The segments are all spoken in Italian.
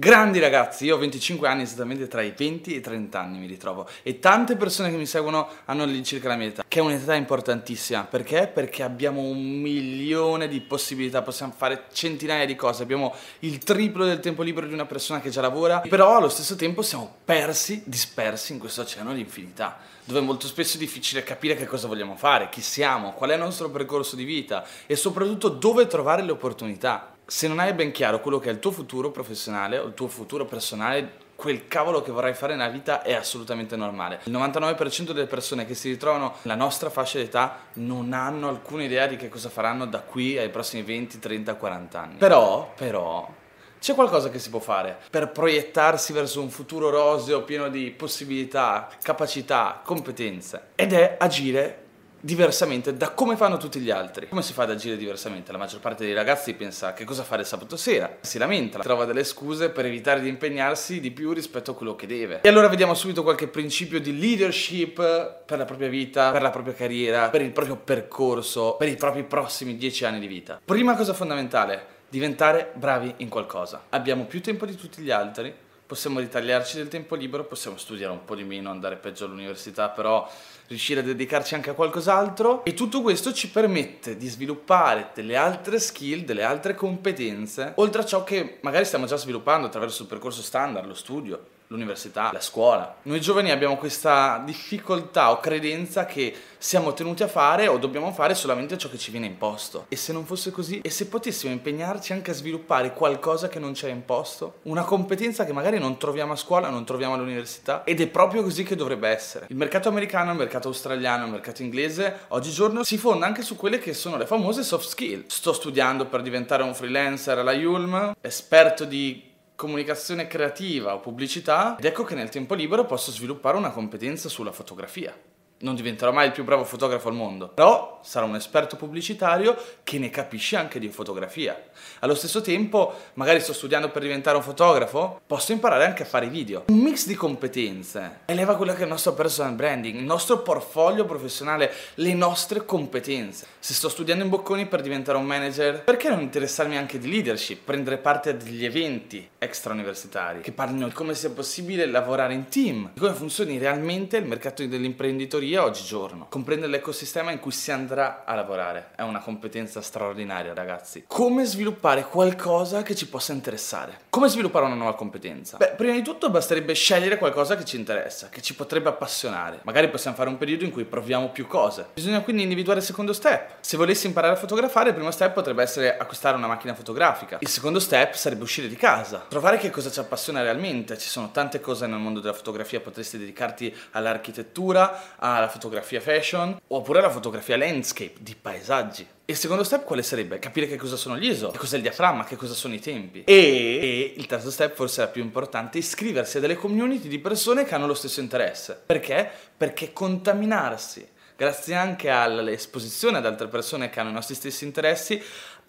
Grandi ragazzi, io ho 25 anni, esattamente tra i 20 e i 30 anni mi ritrovo. E tante persone che mi seguono hanno all'incirca la mia età, che è un'età importantissima, perché? Perché abbiamo un milione di possibilità, possiamo fare centinaia di cose, abbiamo il triplo del tempo libero di una persona che già lavora, però allo stesso tempo siamo persi, dispersi in questo oceano di infinità, dove molto spesso è difficile capire che cosa vogliamo fare, chi siamo, qual è il nostro percorso di vita e soprattutto dove trovare le opportunità se non hai ben chiaro quello che è il tuo futuro professionale o il tuo futuro personale, quel cavolo che vorrai fare nella vita è assolutamente normale. Il 99% delle persone che si ritrovano nella nostra fascia d'età non hanno alcuna idea di che cosa faranno da qui ai prossimi 20, 30, 40 anni. Però, però, c'è qualcosa che si può fare per proiettarsi verso un futuro roseo pieno di possibilità, capacità, competenze ed è agire diversamente da come fanno tutti gli altri. Come si fa ad agire diversamente? La maggior parte dei ragazzi pensa che cosa fare sabato sera, si lamenta, trova delle scuse per evitare di impegnarsi di più rispetto a quello che deve. E allora vediamo subito qualche principio di leadership per la propria vita, per la propria carriera, per il proprio percorso, per i propri prossimi dieci anni di vita. Prima cosa fondamentale, diventare bravi in qualcosa. Abbiamo più tempo di tutti gli altri, possiamo ritagliarci del tempo libero, possiamo studiare un po' di meno, andare peggio all'università, però riuscire a dedicarci anche a qualcos'altro. E tutto questo ci permette di sviluppare delle altre skill, delle altre competenze, oltre a ciò che magari stiamo già sviluppando attraverso il percorso standard, lo studio l'università, la scuola. Noi giovani abbiamo questa difficoltà o credenza che siamo tenuti a fare o dobbiamo fare solamente ciò che ci viene imposto. E se non fosse così? E se potessimo impegnarci anche a sviluppare qualcosa che non ci è imposto? Una competenza che magari non troviamo a scuola, non troviamo all'università? Ed è proprio così che dovrebbe essere. Il mercato americano, il mercato australiano, il mercato inglese, oggigiorno si fonda anche su quelle che sono le famose soft skill. Sto studiando per diventare un freelancer alla Yulm, esperto di comunicazione creativa o pubblicità ed ecco che nel tempo libero posso sviluppare una competenza sulla fotografia non diventerò mai il più bravo fotografo al mondo, però sarò un esperto pubblicitario che ne capisce anche di fotografia. Allo stesso tempo, magari sto studiando per diventare un fotografo, posso imparare anche a fare video. Un mix di competenze eleva quello che è il nostro personal branding, il nostro portfolio professionale, le nostre competenze. Se sto studiando in Bocconi per diventare un manager, perché non interessarmi anche di leadership, prendere parte a degli eventi extra universitari che parlino di come sia possibile lavorare in team, di come funzioni realmente il mercato dell'imprenditoria ingegneria oggigiorno. Comprendere l'ecosistema in cui si andrà a lavorare è una competenza straordinaria, ragazzi. Come sviluppare qualcosa che ci possa interessare? Come sviluppare una nuova competenza? Beh, prima di tutto basterebbe scegliere qualcosa che ci interessa, che ci potrebbe appassionare. Magari possiamo fare un periodo in cui proviamo più cose. Bisogna quindi individuare il secondo step. Se volessi imparare a fotografare, il primo step potrebbe essere acquistare una macchina fotografica. Il secondo step sarebbe uscire di casa, trovare che cosa ci appassiona realmente. Ci sono tante cose nel mondo della fotografia, potresti dedicarti all'architettura, a alla fotografia fashion oppure alla fotografia landscape di paesaggi. Il secondo step quale sarebbe? Capire che cosa sono gli ISO, che cos'è il diaframma, che cosa sono i tempi. E, e il terzo step, forse la più importante, iscriversi a delle community di persone che hanno lo stesso interesse. Perché? Perché contaminarsi grazie anche all'esposizione ad altre persone che hanno i nostri stessi interessi,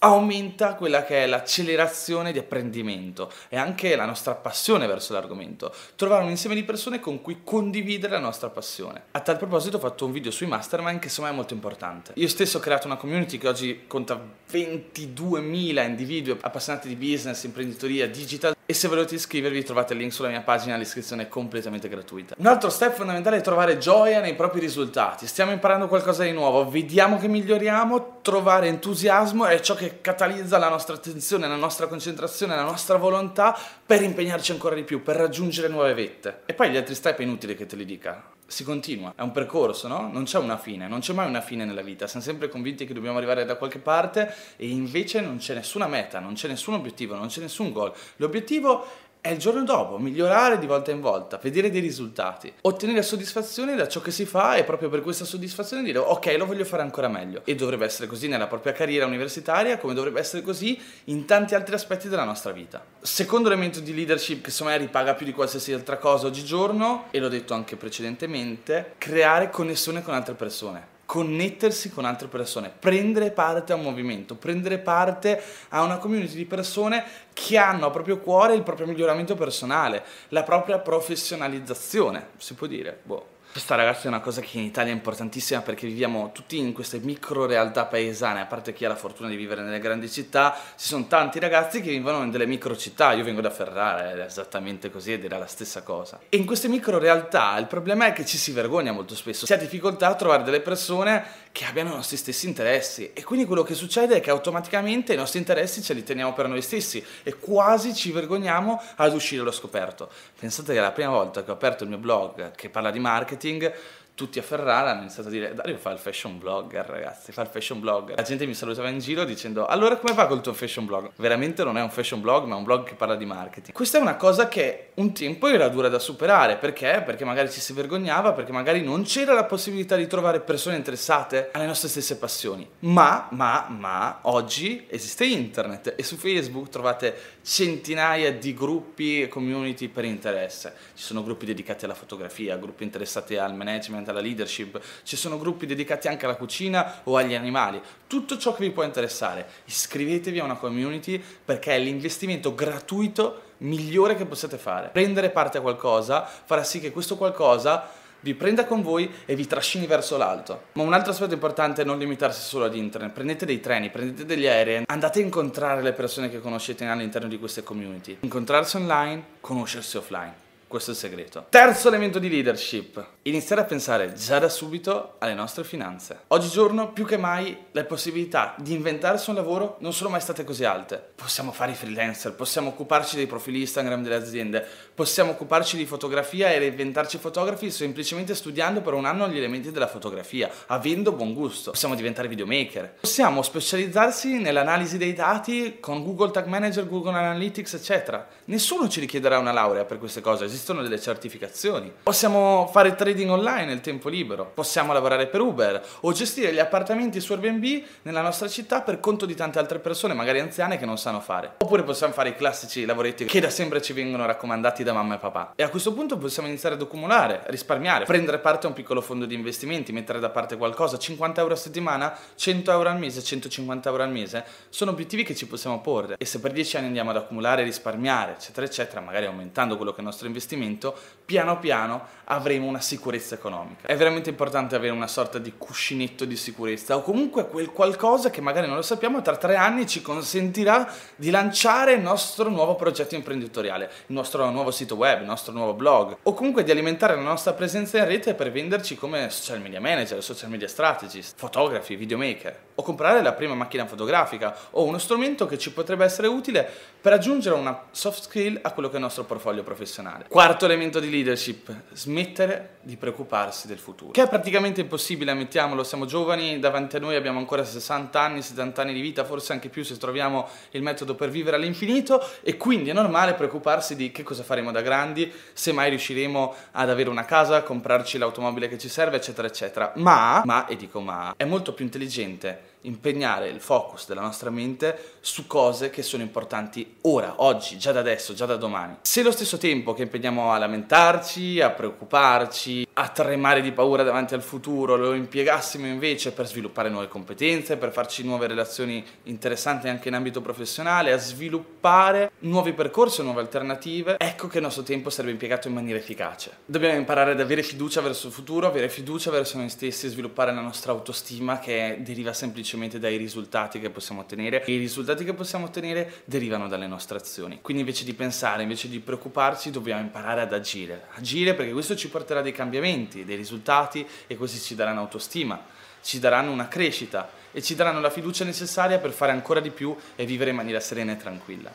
aumenta quella che è l'accelerazione di apprendimento e anche la nostra passione verso l'argomento. Trovare un insieme di persone con cui condividere la nostra passione. A tal proposito ho fatto un video sui mastermind che secondo me è molto importante. Io stesso ho creato una community che oggi conta 22.000 individui appassionati di business, imprenditoria, digital e se volete iscrivervi trovate il link sulla mia pagina, l'iscrizione è completamente gratuita. Un altro step fondamentale è trovare gioia nei propri risultati. Stiamo imparando qualcosa di nuovo, vediamo che miglioriamo, trovare entusiasmo è ciò che catalizza la nostra attenzione, la nostra concentrazione, la nostra volontà per impegnarci ancora di più, per raggiungere nuove vette. E poi gli altri step è inutile che te li dica. Si continua, è un percorso, no? Non c'è una fine, non c'è mai una fine nella vita, siamo sempre convinti che dobbiamo arrivare da qualche parte e invece non c'è nessuna meta, non c'è nessun obiettivo, non c'è nessun goal. L'obiettivo è il giorno dopo, migliorare di volta in volta, vedere dei risultati, ottenere soddisfazione da ciò che si fa e proprio per questa soddisfazione dire ok, lo voglio fare ancora meglio. E dovrebbe essere così nella propria carriera universitaria come dovrebbe essere così in tanti altri aspetti della nostra vita. Secondo elemento di leadership che secondo me ripaga più di qualsiasi altra cosa oggigiorno, e l'ho detto anche precedentemente, creare connessione con altre persone connettersi con altre persone, prendere parte a un movimento, prendere parte a una community di persone che hanno a proprio cuore il proprio miglioramento personale, la propria professionalizzazione, si può dire. Boh. Questa ragazza è una cosa che in Italia è importantissima perché viviamo tutti in queste micro realtà paesane, a parte chi ha la fortuna di vivere nelle grandi città, ci sono tanti ragazzi che vivono in delle micro città, io vengo da Ferrara, è esattamente così ed era la stessa cosa. E in queste micro realtà il problema è che ci si vergogna molto spesso, si ha difficoltà a trovare delle persone che abbiano i nostri stessi interessi e quindi quello che succede è che automaticamente i nostri interessi ce li teniamo per noi stessi e quasi ci vergogniamo ad uscire allo scoperto. Pensate che la prima volta che ho aperto il mio blog che parla di marketing marketing tutti a Ferrara hanno iniziato a dire Dario fa il fashion blogger ragazzi, fa il fashion blogger. La gente mi salutava in giro dicendo allora come va col tuo fashion blog? Veramente non è un fashion blog ma un blog che parla di marketing. Questa è una cosa che un tempo era dura da superare, perché? Perché magari ci si vergognava, perché magari non c'era la possibilità di trovare persone interessate alle nostre stesse passioni. Ma, ma, ma, oggi esiste internet e su Facebook trovate centinaia di gruppi e community per interesse. Ci sono gruppi dedicati alla fotografia, gruppi interessati al management, alla leadership, ci sono gruppi dedicati anche alla cucina o agli animali, tutto ciò che vi può interessare. Iscrivetevi a una community perché è l'investimento gratuito migliore che possiate fare. Prendere parte a qualcosa farà sì che questo qualcosa vi prenda con voi e vi trascini verso l'alto. Ma un altro aspetto importante è non limitarsi solo ad internet. Prendete dei treni, prendete degli aerei, andate a incontrare le persone che conoscete all'interno di queste community. Incontrarsi online, conoscersi offline. Questo è il segreto. Terzo elemento di leadership, iniziare a pensare già da subito alle nostre finanze. Oggigiorno più che mai le possibilità di inventarsi un lavoro non sono mai state così alte. Possiamo fare i freelancer, possiamo occuparci dei profili Instagram delle aziende, possiamo occuparci di fotografia e reinventarci fotografi semplicemente studiando per un anno gli elementi della fotografia, avendo buon gusto. Possiamo diventare videomaker. Possiamo specializzarsi nell'analisi dei dati con Google Tag Manager, Google Analytics, eccetera. Nessuno ci richiederà una laurea per queste cose esistono delle certificazioni. Possiamo fare trading online nel tempo libero, possiamo lavorare per Uber o gestire gli appartamenti su Airbnb nella nostra città per conto di tante altre persone, magari anziane, che non sanno fare. Oppure possiamo fare i classici lavoretti che da sempre ci vengono raccomandati da mamma e papà. E a questo punto possiamo iniziare ad accumulare, risparmiare, prendere parte a un piccolo fondo di investimenti, mettere da parte qualcosa, 50 euro a settimana, 100 euro al mese, 150 euro al mese, sono obiettivi che ci possiamo porre. E se per 10 anni andiamo ad accumulare, risparmiare, eccetera, eccetera, magari aumentando quello che è il nostro investimento, investimento, piano piano avremo una sicurezza economica. È veramente importante avere una sorta di cuscinetto di sicurezza o comunque quel qualcosa che magari non lo sappiamo tra tre anni ci consentirà di lanciare il nostro nuovo progetto imprenditoriale, il nostro nuovo sito web, il nostro nuovo blog o comunque di alimentare la nostra presenza in rete per venderci come social media manager, social media strategist, fotografi, videomaker o comprare la prima macchina fotografica o uno strumento che ci potrebbe essere utile per aggiungere una soft skill a quello che è il nostro portfolio professionale. Quarto elemento di leadership, smettere di preoccuparsi del futuro. Che è praticamente impossibile, ammettiamolo, siamo giovani, davanti a noi abbiamo ancora 60 anni, 70 anni di vita, forse anche più se troviamo il metodo per vivere all'infinito e quindi è normale preoccuparsi di che cosa faremo da grandi, se mai riusciremo ad avere una casa, comprarci l'automobile che ci serve, eccetera, eccetera. Ma, ma, e dico ma, è molto più intelligente impegnare il focus della nostra mente su cose che sono importanti ora, oggi, già da adesso, già da domani. Se allo stesso tempo che impegniamo a lamentarci, a preoccuparci, a tremare di paura davanti al futuro, lo impiegassimo invece per sviluppare nuove competenze, per farci nuove relazioni interessanti anche in ambito professionale, a sviluppare nuovi percorsi, nuove alternative, ecco che il nostro tempo sarebbe impiegato in maniera efficace. Dobbiamo imparare ad avere fiducia verso il futuro, avere fiducia verso noi stessi, sviluppare la nostra autostima che deriva semplicemente dai risultati che possiamo ottenere e i risultati che possiamo ottenere derivano dalle nostre azioni. Quindi invece di pensare, invece di preoccuparci, dobbiamo imparare ad agire. Agire perché questo ci porterà dei cambiamenti, dei risultati e questi ci daranno autostima, ci daranno una crescita e ci daranno la fiducia necessaria per fare ancora di più e vivere in maniera serena e tranquilla.